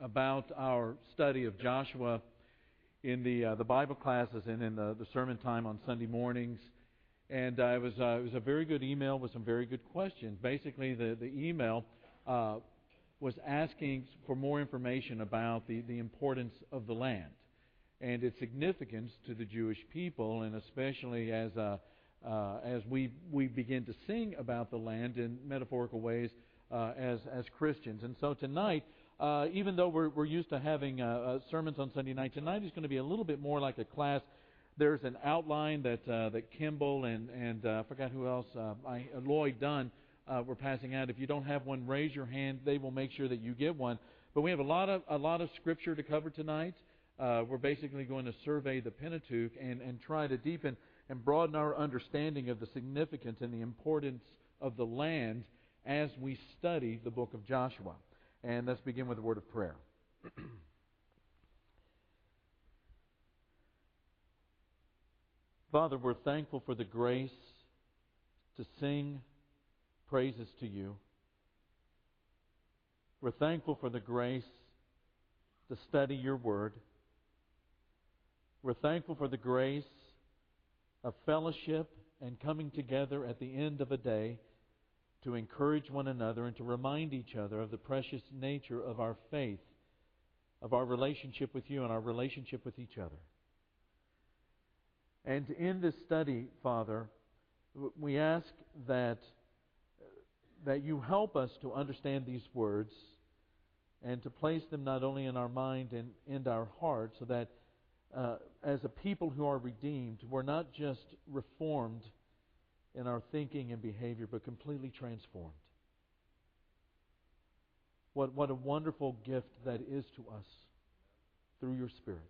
about our study of Joshua in the uh, the Bible classes and in the, the sermon time on Sunday mornings. And uh, it was uh, it was a very good email with some very good questions. Basically, the the email uh, was asking for more information about the the importance of the land and its significance to the Jewish people, and especially as uh, uh, as we we begin to sing about the land in metaphorical ways as as Christians. And so tonight, uh, even though we're we're used to having uh, uh, sermons on Sunday night, tonight is going to be a little bit more like a class. There's an outline that uh, that Kimball and and uh, I forgot who else uh, I, uh, Lloyd Dunn uh, were passing out. If you don't have one, raise your hand. They will make sure that you get one. But we have a lot of a lot of scripture to cover tonight. Uh, we're basically going to survey the Pentateuch and and try to deepen and broaden our understanding of the significance and the importance of the land as we study the book of Joshua. And let's begin with a word of prayer. Father, we're thankful for the grace to sing praises to you. We're thankful for the grace to study your word. We're thankful for the grace of fellowship and coming together at the end of a day to encourage one another and to remind each other of the precious nature of our faith, of our relationship with you and our relationship with each other. And in this study, Father, we ask that, that you help us to understand these words and to place them not only in our mind and in our heart, so that uh, as a people who are redeemed, we're not just reformed in our thinking and behavior, but completely transformed. What, what a wonderful gift that is to us through your Spirit.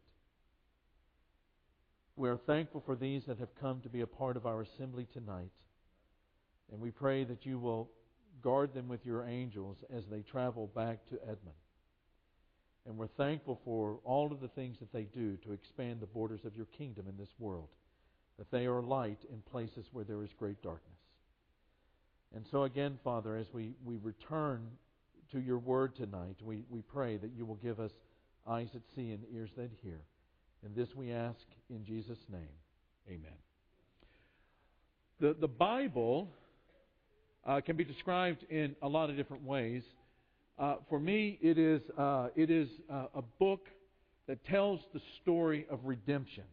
We are thankful for these that have come to be a part of our assembly tonight. And we pray that you will guard them with your angels as they travel back to Edmond. And we're thankful for all of the things that they do to expand the borders of your kingdom in this world, that they are light in places where there is great darkness. And so, again, Father, as we, we return to your word tonight, we, we pray that you will give us eyes that see and ears that hear. And this we ask in Jesus' name. Amen. The, the Bible uh, can be described in a lot of different ways. Uh, for me, it is, uh, it is uh, a book that tells the story of redemption.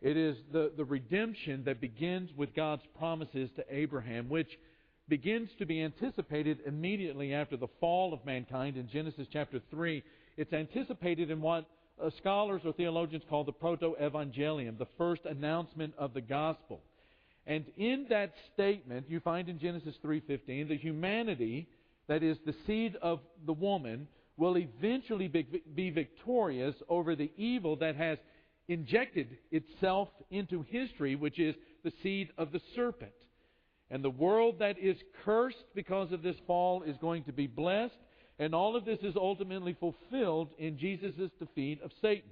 It is the, the redemption that begins with God's promises to Abraham, which begins to be anticipated immediately after the fall of mankind in Genesis chapter 3. It's anticipated in what uh, scholars or theologians call the proto-evangelium, the first announcement of the gospel. And in that statement, you find in Genesis 3:15 the humanity that is, the seed of the woman, will eventually be victorious over the evil that has injected itself into history, which is the seed of the serpent. And the world that is cursed because of this fall is going to be blessed, and all of this is ultimately fulfilled in Jesus' defeat of Satan.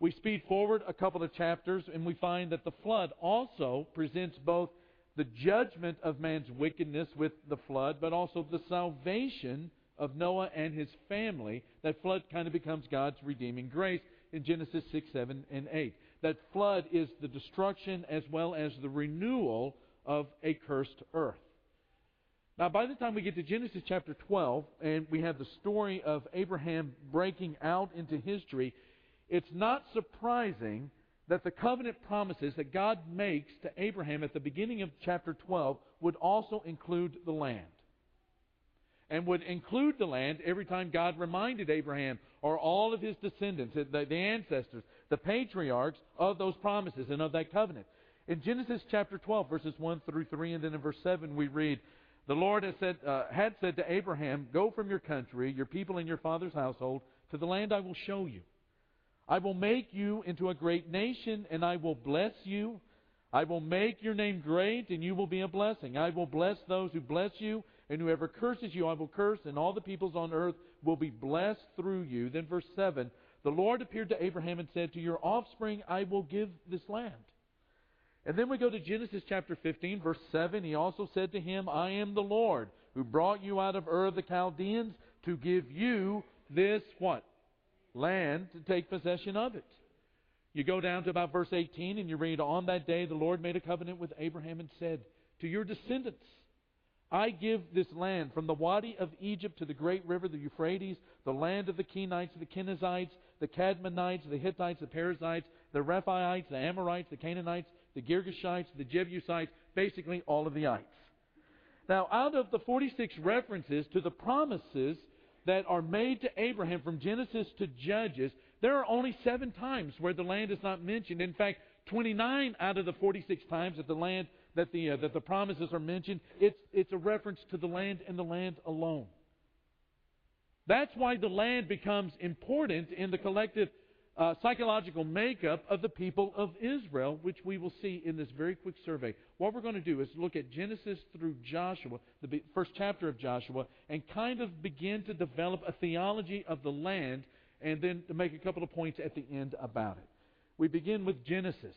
We speed forward a couple of chapters, and we find that the flood also presents both the judgment of man's wickedness with the flood, but also the salvation of Noah and his family. That flood kind of becomes God's redeeming grace in Genesis 6, 7, and 8. That flood is the destruction as well as the renewal of a cursed earth. Now, by the time we get to Genesis chapter 12, and we have the story of Abraham breaking out into history, it's not surprising that the covenant promises that God makes to Abraham at the beginning of chapter 12 would also include the land. And would include the land every time God reminded Abraham or all of his descendants, the, the ancestors, the patriarchs of those promises and of that covenant. In Genesis chapter 12, verses 1 through 3, and then in verse 7, we read, The Lord had said, uh, had said to Abraham, Go from your country, your people, and your father's household to the land I will show you. I will make you into a great nation, and I will bless you. I will make your name great, and you will be a blessing. I will bless those who bless you, and whoever curses you, I will curse, and all the peoples on earth will be blessed through you. Then, verse 7 The Lord appeared to Abraham and said, To your offspring I will give this land. And then we go to Genesis chapter 15, verse 7. He also said to him, I am the Lord who brought you out of Ur of the Chaldeans to give you this what? Land to take possession of it. You go down to about verse 18 and you read, On that day the Lord made a covenant with Abraham and said, To your descendants I give this land from the Wadi of Egypt to the great river, the Euphrates, the land of the Kenites, the Kenizzites, the Cadmonites, the Hittites, the Perizzites, the Rephaites, the Amorites, the Canaanites, the Girgashites, the Jebusites, basically all of the ites. Now, out of the 46 references to the promises that are made to Abraham from Genesis to Judges, there are only seven times where the land is not mentioned. In fact, 29 out of the 46 times that the land that the uh, that the promises are mentioned, it's it's a reference to the land and the land alone. That's why the land becomes important in the collective uh, psychological makeup of the people of Israel, which we will see in this very quick survey. What we're going to do is look at Genesis through Joshua, the first chapter of Joshua, and kind of begin to develop a theology of the land, and then to make a couple of points at the end about it. We begin with Genesis.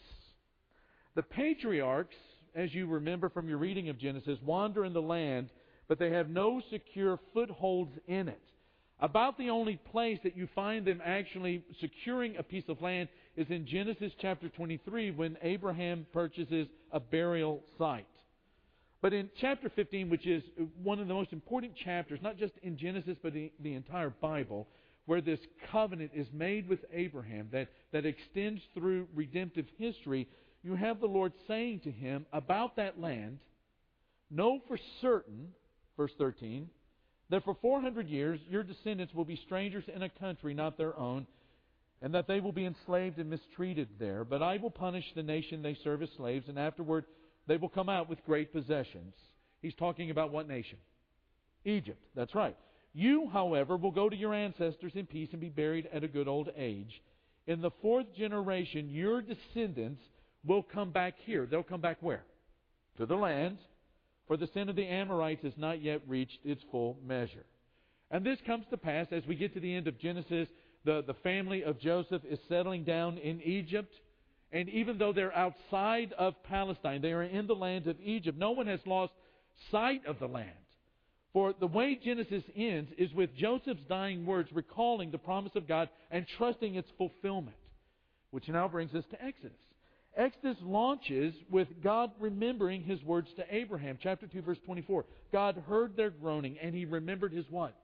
The patriarchs, as you remember from your reading of Genesis, wander in the land, but they have no secure footholds in it. About the only place that you find them actually securing a piece of land is in Genesis chapter 23 when Abraham purchases a burial site. But in chapter 15, which is one of the most important chapters, not just in Genesis, but in the entire Bible, where this covenant is made with Abraham that, that extends through redemptive history, you have the Lord saying to him about that land, Know for certain, verse 13, that for 400 years your descendants will be strangers in a country not their own, and that they will be enslaved and mistreated there. But I will punish the nation they serve as slaves, and afterward they will come out with great possessions. He's talking about what nation? Egypt. That's right. You, however, will go to your ancestors in peace and be buried at a good old age. In the fourth generation, your descendants will come back here. They'll come back where? To the land for the sin of the Amorites has not yet reached its full measure. And this comes to pass as we get to the end of Genesis. The, the family of Joseph is settling down in Egypt. And even though they're outside of Palestine, they are in the land of Egypt. No one has lost sight of the land. For the way Genesis ends is with Joseph's dying words recalling the promise of God and trusting its fulfillment. Which now brings us to Exodus. Exodus launches with God remembering his words to Abraham. Chapter 2, verse 24. God heard their groaning, and he remembered his what?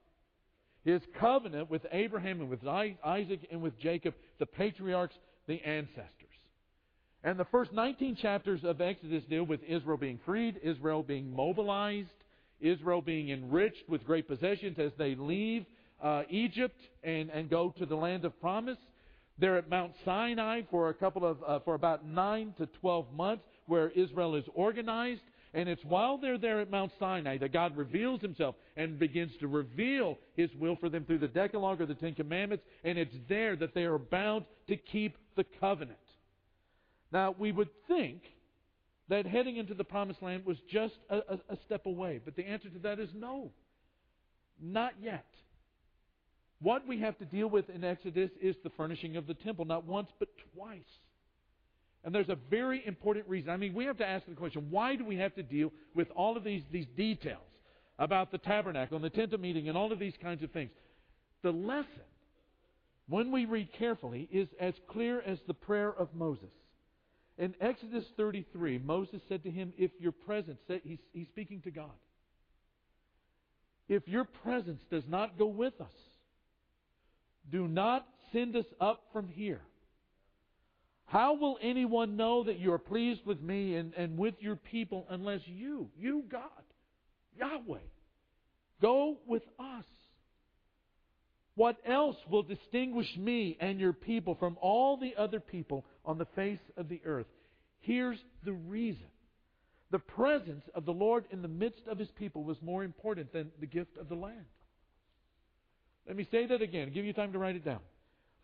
His covenant with Abraham and with Isaac and with Jacob, the patriarchs, the ancestors. And the first 19 chapters of Exodus deal with Israel being freed, Israel being mobilized, Israel being enriched with great possessions as they leave uh, Egypt and, and go to the land of promise. They're at Mount Sinai for a couple of uh, for about nine to twelve months, where Israel is organized. And it's while they're there at Mount Sinai that God reveals Himself and begins to reveal His will for them through the Decalogue or the Ten Commandments. And it's there that they are bound to keep the covenant. Now, we would think that heading into the Promised Land was just a, a, a step away. But the answer to that is no. Not yet. What we have to deal with in Exodus is the furnishing of the temple, not once, but twice. And there's a very important reason. I mean, we have to ask the question why do we have to deal with all of these, these details about the tabernacle and the tent of meeting and all of these kinds of things? The lesson, when we read carefully, is as clear as the prayer of Moses. In Exodus 33, Moses said to him, If your presence, he's, he's speaking to God, if your presence does not go with us, do not send us up from here. How will anyone know that you are pleased with me and, and with your people unless you, you God, Yahweh, go with us? What else will distinguish me and your people from all the other people on the face of the earth? Here's the reason. The presence of the Lord in the midst of his people was more important than the gift of the land. Let me say that again, give you time to write it down.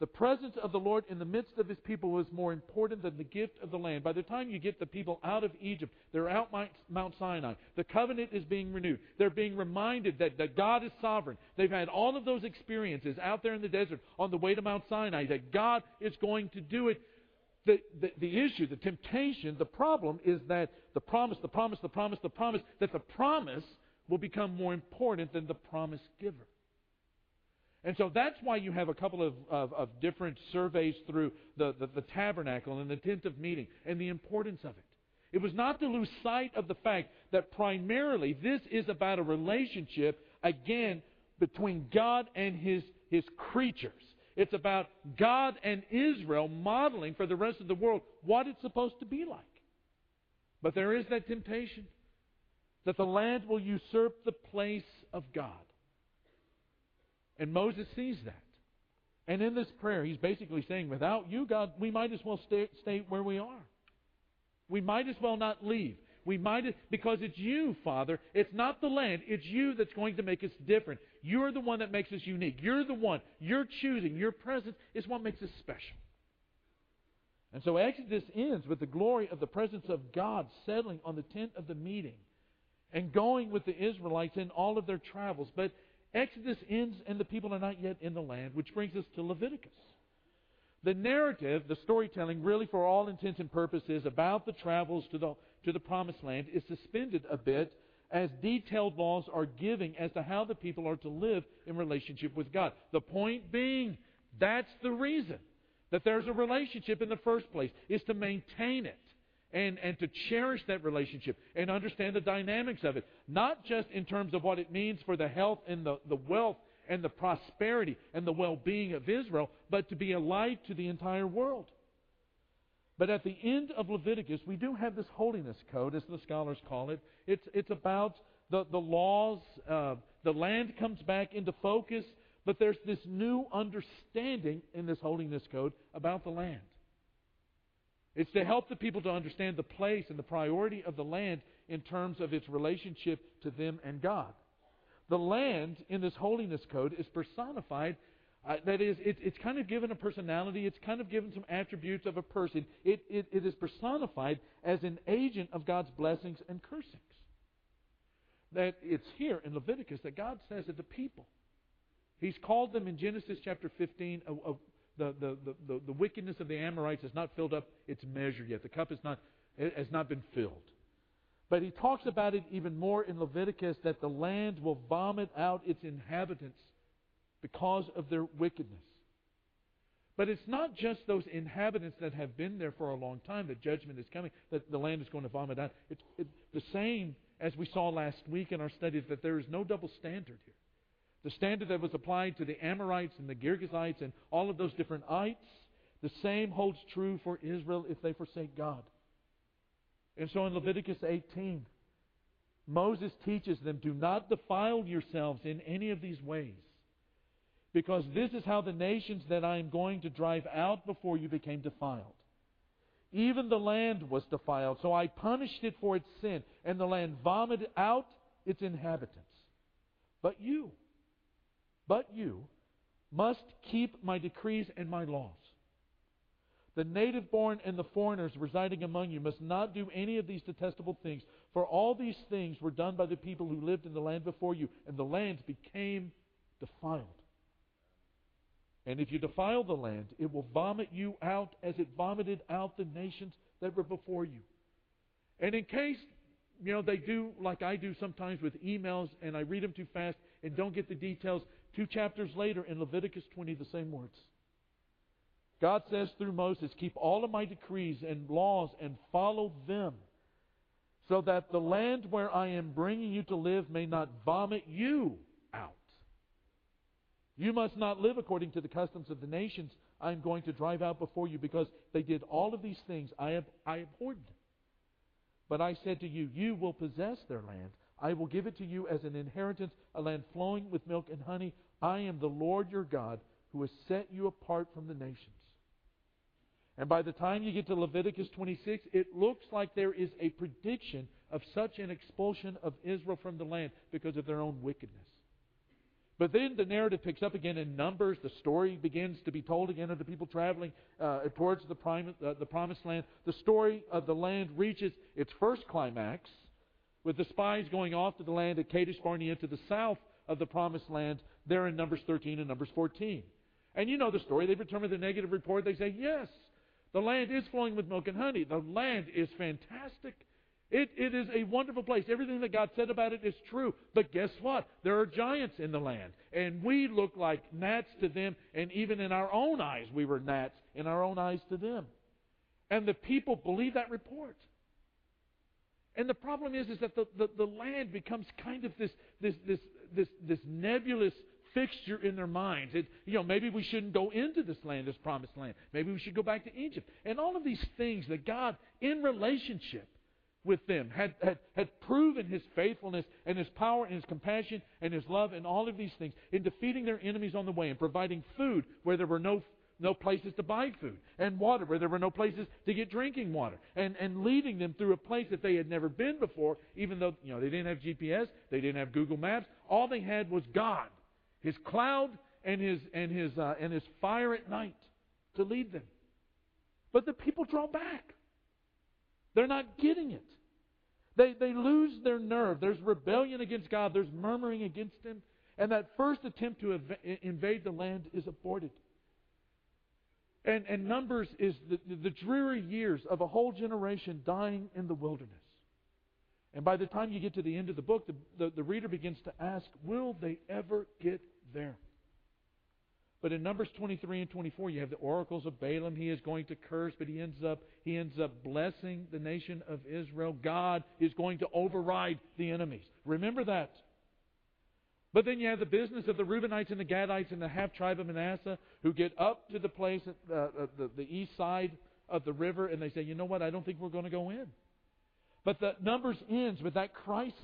The presence of the Lord in the midst of his people was more important than the gift of the land. By the time you get the people out of Egypt, they're out Mount Sinai. The covenant is being renewed. They're being reminded that, that God is sovereign. They've had all of those experiences out there in the desert on the way to Mount Sinai, that God is going to do it. The, the, the issue, the temptation, the problem is that the promise, the promise, the promise, the promise, that the promise will become more important than the promise giver. And so that's why you have a couple of, of, of different surveys through the, the, the tabernacle and the tent of meeting and the importance of it. It was not to lose sight of the fact that primarily this is about a relationship, again, between God and His, His creatures. It's about God and Israel modeling for the rest of the world what it's supposed to be like. But there is that temptation that the land will usurp the place of God. And Moses sees that. And in this prayer, he's basically saying, without you, God, we might as well stay, stay where we are. We might as well not leave. We might because it's you, Father. It's not the land. It's you that's going to make us different. You're the one that makes us unique. You're the one. You're choosing. Your presence is what makes us special. And so Exodus ends with the glory of the presence of God settling on the tent of the meeting and going with the Israelites in all of their travels. But Exodus ends and the people are not yet in the land, which brings us to Leviticus. The narrative, the storytelling, really for all intents and purposes about the travels to the, to the promised land is suspended a bit as detailed laws are giving as to how the people are to live in relationship with God. The point being, that's the reason that there's a relationship in the first place, is to maintain it and, and to cherish that relationship and understand the dynamics of it. Not just in terms of what it means for the health and the, the wealth and the prosperity and the well being of Israel, but to be a light to the entire world. But at the end of Leviticus, we do have this holiness code, as the scholars call it. It's, it's about the, the laws. Uh, the land comes back into focus, but there's this new understanding in this holiness code about the land. It's to help the people to understand the place and the priority of the land in terms of its relationship to them and God. The land in this holiness code is personified. Uh, that is, it, it's kind of given a personality, it's kind of given some attributes of a person. It, it, it is personified as an agent of God's blessings and cursings. That it's here in Leviticus that God says that the people, He's called them in Genesis chapter 15 a, a, the, the, the, the, wickedness of the Amorites has not filled up its measure yet. The cup has not, has not been filled. But he talks about it even more in Leviticus that the land will vomit out its inhabitants because of their wickedness. But it's not just those inhabitants that have been there for a long time that judgment is coming, that the land is going to vomit out. It's it, the same as we saw last week in our studies that there is no double standard here. The standard that was applied to the Amorites and the Girgashites and all of those different ites, the same holds true for Israel if they forsake God. And so in Leviticus 18, Moses teaches them, Do not defile yourselves in any of these ways, because this is how the nations that I am going to drive out before you became defiled. Even the land was defiled, so I punished it for its sin, and the land vomited out its inhabitants. But you, but you must keep my decrees and my laws. The native born and the foreigners residing among you must not do any of these detestable things, for all these things were done by the people who lived in the land before you, and the land became defiled. And if you defile the land, it will vomit you out as it vomited out the nations that were before you. And in case, you know, they do like I do sometimes with emails and I read them too fast and don't get the details, Two chapters later in Leviticus 20, the same words. God says through Moses, Keep all of my decrees and laws and follow them, so that the land where I am bringing you to live may not vomit you out. You must not live according to the customs of the nations I am going to drive out before you, because they did all of these things. I, have, I abhorred them. But I said to you, You will possess their land I will give it to you as an inheritance, a land flowing with milk and honey. I am the Lord your God who has set you apart from the nations. And by the time you get to Leviticus 26, it looks like there is a prediction of such an expulsion of Israel from the land because of their own wickedness. But then the narrative picks up again in Numbers. The story begins to be told again of the people traveling uh, towards the, uh, the promised land. The story of the land reaches its first climax with the spies going off to the land at Kadesh Barnea to the south of the promised land, there in Numbers 13 and Numbers 14. And you know the story. They return with a negative report. They say, yes, the land is flowing with milk and honey. The land is fantastic. It, it is a wonderful place. Everything that God said about it is true. But guess what? There are giants in the land. And we look like gnats to them. And even in our own eyes, we were gnats in our own eyes to them. And the people believe that report. And the problem is, is that the, the, the land becomes kind of this, this, this, this, this nebulous fixture in their minds. It, you know, maybe we shouldn't go into this land, this promised land. Maybe we should go back to Egypt. And all of these things that God, in relationship with them, had, had, had proven His faithfulness and His power and His compassion and His love and all of these things in defeating their enemies on the way and providing food where there were no no places to buy food, and water where there were no places to get drinking water, and, and leading them through a place that they had never been before, even though you know they didn't have GPS, they didn't have Google Maps. All they had was God, His cloud, and His and His uh, and His fire at night to lead them. But the people draw back. They're not getting it. They they lose their nerve. There's rebellion against God. There's murmuring against Him, and that first attempt to invade the land is aborted. And, and Numbers is the, the dreary years of a whole generation dying in the wilderness. And by the time you get to the end of the book, the, the, the, reader begins to ask, will they ever get there? But in Numbers 23 and 24, you have the oracles of Balaam. He is going to curse, but he ends up he ends up blessing the nation of Israel. God is going to override the enemies. Remember that. But then you have the business of the Reubenites and the Gadites and the half tribe of Manasseh who get up to the place, at the, uh, the, the east side of the river, and they say, you know what, I don't think we're going to go in. But the Numbers ends with that crisis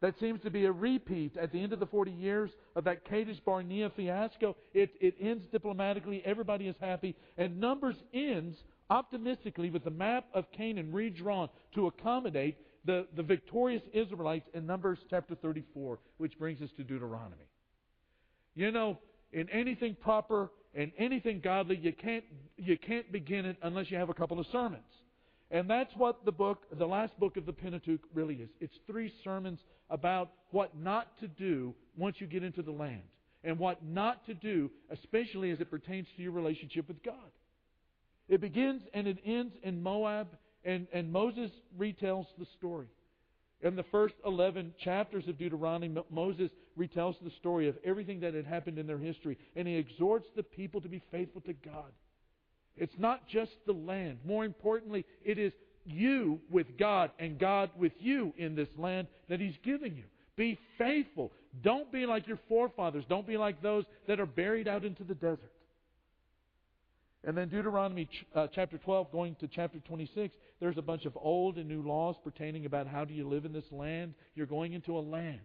that seems to be a repeat at the end of the 40 years of that Kadesh Barnea fiasco. It, it ends diplomatically. Everybody is happy. And Numbers ends optimistically with the map of Canaan redrawn to accommodate the, the victorious Israelites in Numbers chapter 34, which brings us to Deuteronomy. You know, in anything proper and anything godly, you can't, you can't begin it unless you have a couple of sermons. And that's what the book, the last book of the Pentateuch really is. It's three sermons about what not to do once you get into the land. And what not to do, especially as it pertains to your relationship with God. It begins and it ends in Moab and, and Moses retells the story. In the first 11 chapters of Deuteronomy, Moses retells the story of everything that had happened in their history, and he exhorts the people to be faithful to God. It's not just the land. More importantly, it is you with God and God with you in this land that He's given you. Be faithful. Don't be like your forefathers. Don't be like those that are buried out into the desert. And then Deuteronomy uh, chapter 12 going to chapter 26, there's a bunch of old and new laws pertaining about how do you live in this land. You're going into a land.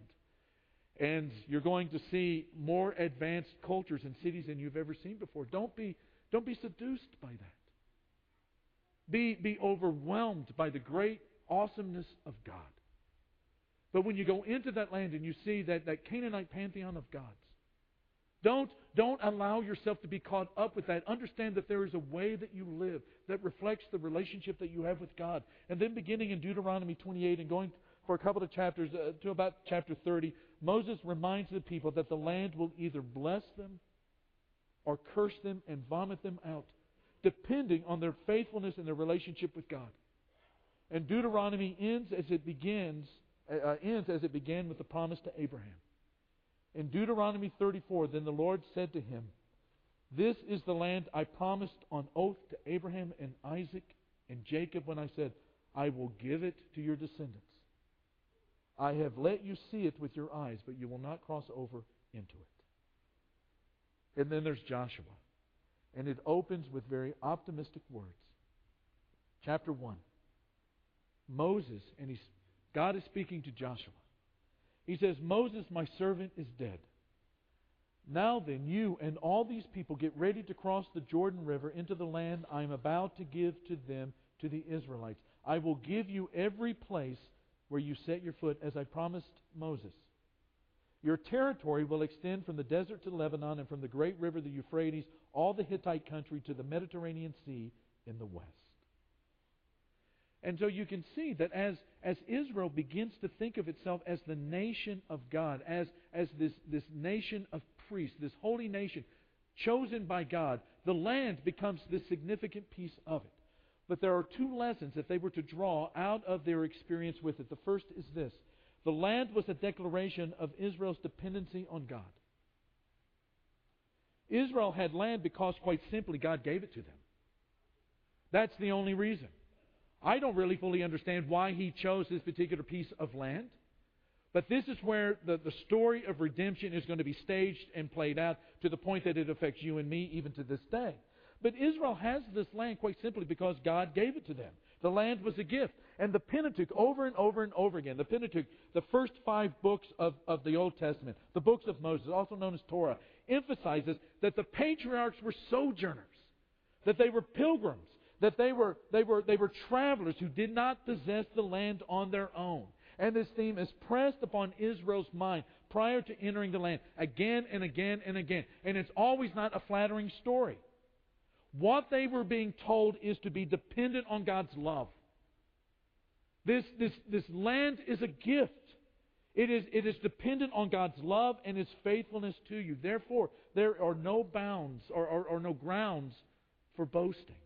And you're going to see more advanced cultures and cities than you've ever seen before. Don't be, don't be seduced by that. Be, be overwhelmed by the great awesomeness of God. But when you go into that land and you see that, that Canaanite pantheon of gods, don't, don't allow yourself to be caught up with that. Understand that there is a way that you live that reflects the relationship that you have with God. And then beginning in Deuteronomy 28 and going for a couple of chapters uh, to about chapter 30, Moses reminds the people that the land will either bless them or curse them and vomit them out, depending on their faithfulness and their relationship with God. And Deuteronomy ends as it begins, uh, ends as it began with the promise to Abraham. In Deuteronomy 34, then the Lord said to him, This is the land I promised on oath to Abraham and Isaac and Jacob when I said, I will give it to your descendants. I have let you see it with your eyes, but you will not cross over into it. And then there's Joshua. And it opens with very optimistic words. Chapter 1. Moses, and he's, God is speaking to Joshua. He says, Moses, my servant, is dead. Now then, you and all these people get ready to cross the Jordan River into the land I am about to give to them, to the Israelites. I will give you every place where you set your foot, as I promised Moses. Your territory will extend from the desert to Lebanon and from the great river, the Euphrates, all the Hittite country to the Mediterranean Sea in the west. And so you can see that as, as Israel begins to think of itself as the nation of God, as, as this, this nation of priests, this holy nation chosen by God, the land becomes the significant piece of it. But there are two lessons that they were to draw out of their experience with it. The first is this the land was a declaration of Israel's dependency on God. Israel had land because, quite simply, God gave it to them. That's the only reason. I don't really fully understand why He chose this particular piece of land. But this is where the, the story of redemption is going to be staged and played out to the point that it affects you and me even to this day. But Israel has this land quite simply because God gave it to them. The land was a gift. And the Pentateuch, over and over and over again, the Pentateuch, the first five books of, of the Old Testament, the books of Moses, also known as Torah, emphasizes that the patriarchs were sojourners, that they were pilgrims, that they were, they were, they were travelers who did not possess the land on their own. And this theme is pressed upon Israel's mind prior to entering the land again and again and again. And it's always not a flattering story. What they were being told is to be dependent on God's love. This, this, this land is a gift. It is, it is dependent on God's love and His faithfulness to you. Therefore, there are no bounds or, or, or no grounds for boasting.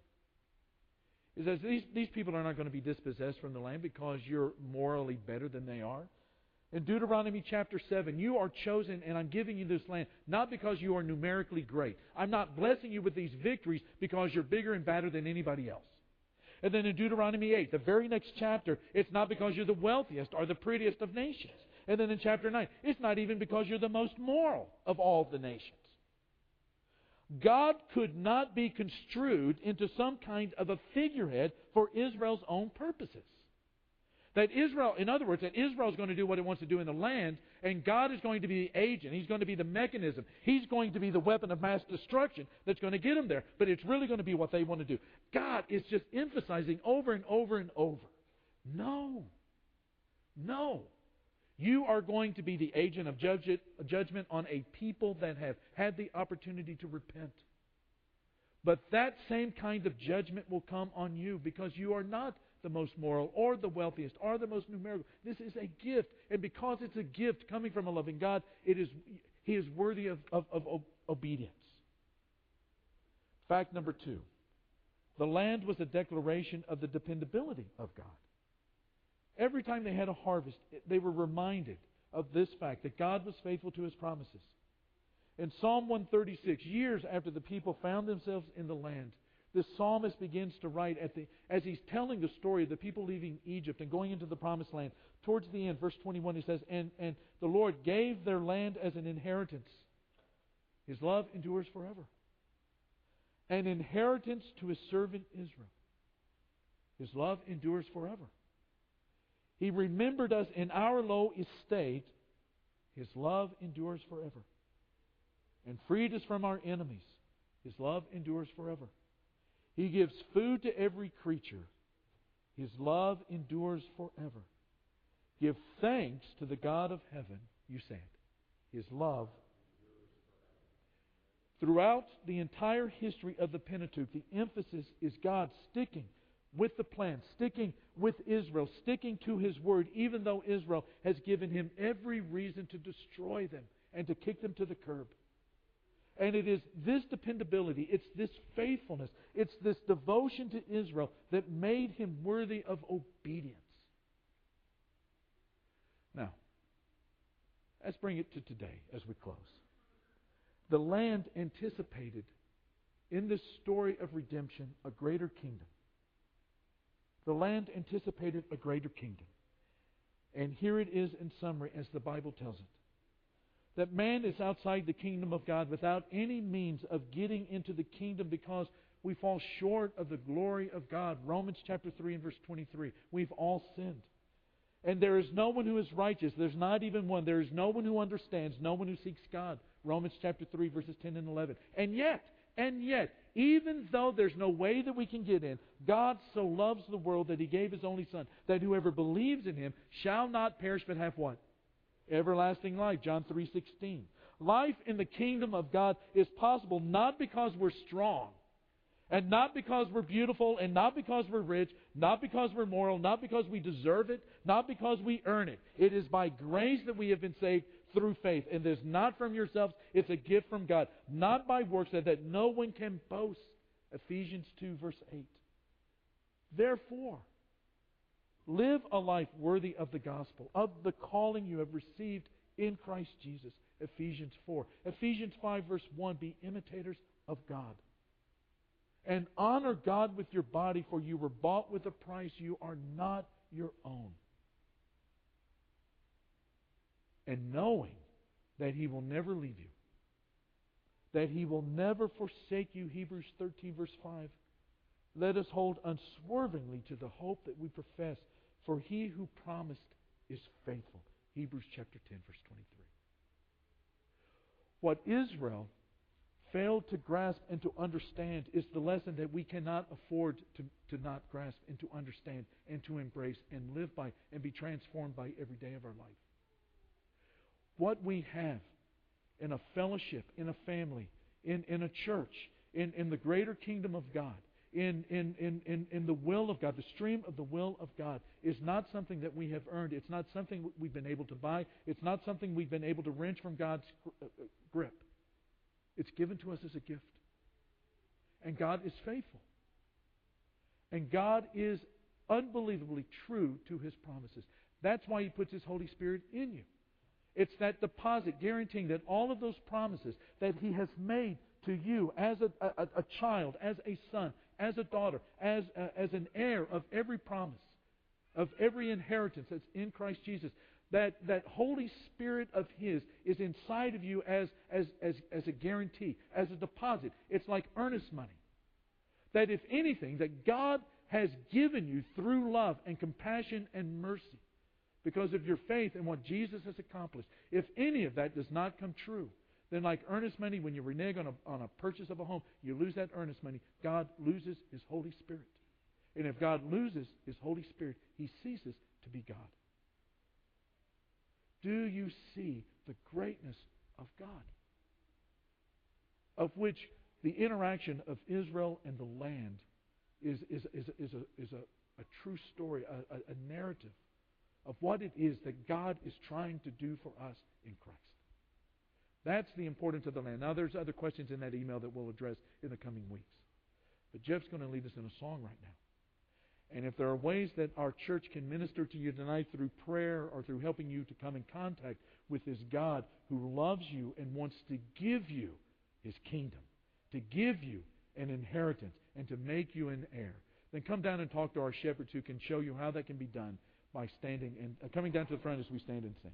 It says these, these people are not going to be dispossessed from the land because you're morally better than they are. In Deuteronomy chapter 7, you are chosen, and I'm giving you this land not because you are numerically great. I'm not blessing you with these victories because you're bigger and badder than anybody else. And then in Deuteronomy 8, the very next chapter, it's not because you're the wealthiest or the prettiest of nations. And then in chapter 9, it's not even because you're the most moral of all the nations. God could not be construed into some kind of a figurehead for Israel's own purposes. That Israel, in other words, that Israel is going to do what it wants to do in the land, and God is going to be the agent. He's going to be the mechanism. He's going to be the weapon of mass destruction that's going to get them there. But it's really going to be what they want to do. God is just emphasizing over and over and over. No. No. You are going to be the agent of judgment on a people that have had the opportunity to repent. But that same kind of judgment will come on you because you are not the most moral or the wealthiest or the most numerical. This is a gift. And because it's a gift coming from a loving God, it is, He is worthy of, of, of obedience. Fact number two the land was a declaration of the dependability of God. Every time they had a harvest, they were reminded of this fact that God was faithful to His promises. In Psalm 136, years after the people found themselves in the land, the psalmist begins to write the, as he's telling the story of the people leaving Egypt and going into the promised land. Towards the end, verse 21, he says, And, and the Lord gave their land as an inheritance. His love endures forever. An inheritance to his servant Israel. His love endures forever. He remembered us in our low estate. His love endures forever. And freed us from our enemies. His love endures forever. He gives food to every creature. His love endures forever. Give thanks to the God of heaven, you said. His love. Throughout the entire history of the Pentateuch, the emphasis is God sticking with the plan, sticking with Israel, sticking to His word, even though Israel has given him every reason to destroy them and to kick them to the curb. And it is this dependability, it's this faithfulness, it's this devotion to Israel that made him worthy of obedience. Now, let's bring it to today as we close. The land anticipated in this story of redemption a greater kingdom. The land anticipated a greater kingdom. And here it is in summary as the Bible tells it that man is outside the kingdom of God without any means of getting into the kingdom because we fall short of the glory of God. Romans chapter 3 and verse 23. We've all sinned. And there is no one who is righteous. There's not even one. There is no one who understands, no one who seeks God. Romans chapter 3, verses 10 and 11. And yet, and yet, even though there's no way that we can get in, God so loves the world that He gave His only Son, that whoever believes in Him shall not perish but have what? everlasting life. John 3:16. Life in the kingdom of God is possible not because we're strong, and not because we're beautiful, and not because we're rich, not because we're moral, not because we deserve it, not because we earn it. It is by grace that we have been saved through faith. And this not from yourselves, it's a gift from God, not by works, that, that no one can boast. Ephesians 2, verse 8. Therefore, live a life worthy of the gospel, of the calling you have received in Christ Jesus. Ephesians 4. Ephesians 5, verse 1 Be imitators of God. And honor God with your body, for you were bought with a price. You are not your own. And knowing that He will never leave you, that He will never forsake you, Hebrews 13, verse 5. Let us hold unswervingly to the hope that we profess, for He who promised is faithful. Hebrews chapter 10, verse 23. What Israel failed to grasp and to understand is the lesson that we cannot afford to, to not grasp and to understand and to embrace and live by and be transformed by every day of our life. What we have in a fellowship, in a family, in, in a church, in, in the greater kingdom of God, in, in, in, in, in the will of God, the stream of the will of God, is not something that we have earned. It's not something we've been able to buy. It's not something we've been able to wrench from God's uh, uh, grip. It's given to us as a gift. And God is faithful. And God is unbelievably true to His promises. That's why He puts His Holy Spirit in you. It's that deposit guaranteeing that all of those promises that He has made to you as a, a, a child, as a son, as a daughter, as, uh, as an heir of every promise, of every inheritance that's in Christ Jesus, that, that Holy Spirit of His is inside of you as, as, as, as a guarantee, as a deposit. It's like earnest money. That if anything, that God has given you through love and compassion and mercy because of your faith in what Jesus has accomplished, if any of that does not come true, then, like earnest money, when you renege on a, on a purchase of a home, you lose that earnest money. God loses His Holy Spirit. And if God loses His Holy Spirit, He ceases to be God. Do you see the greatness of God? Of which the interaction of Israel and the land is, is, is, is, a, is a, a true story, a, a narrative of what it is that God is trying to do for us in Christ. That's the importance of the land. Now, there's other questions in that email that we'll address in the coming weeks. But Jeff's going to lead us in a song right now. And if there are ways that our church can minister to you tonight through prayer or through helping you to come in contact with this God who loves you and wants to give you his kingdom, to give you an inheritance, and to make you an heir, then come down and talk to our shepherds who can show you how that can be done by standing and uh, coming down to the front as we stand and sing.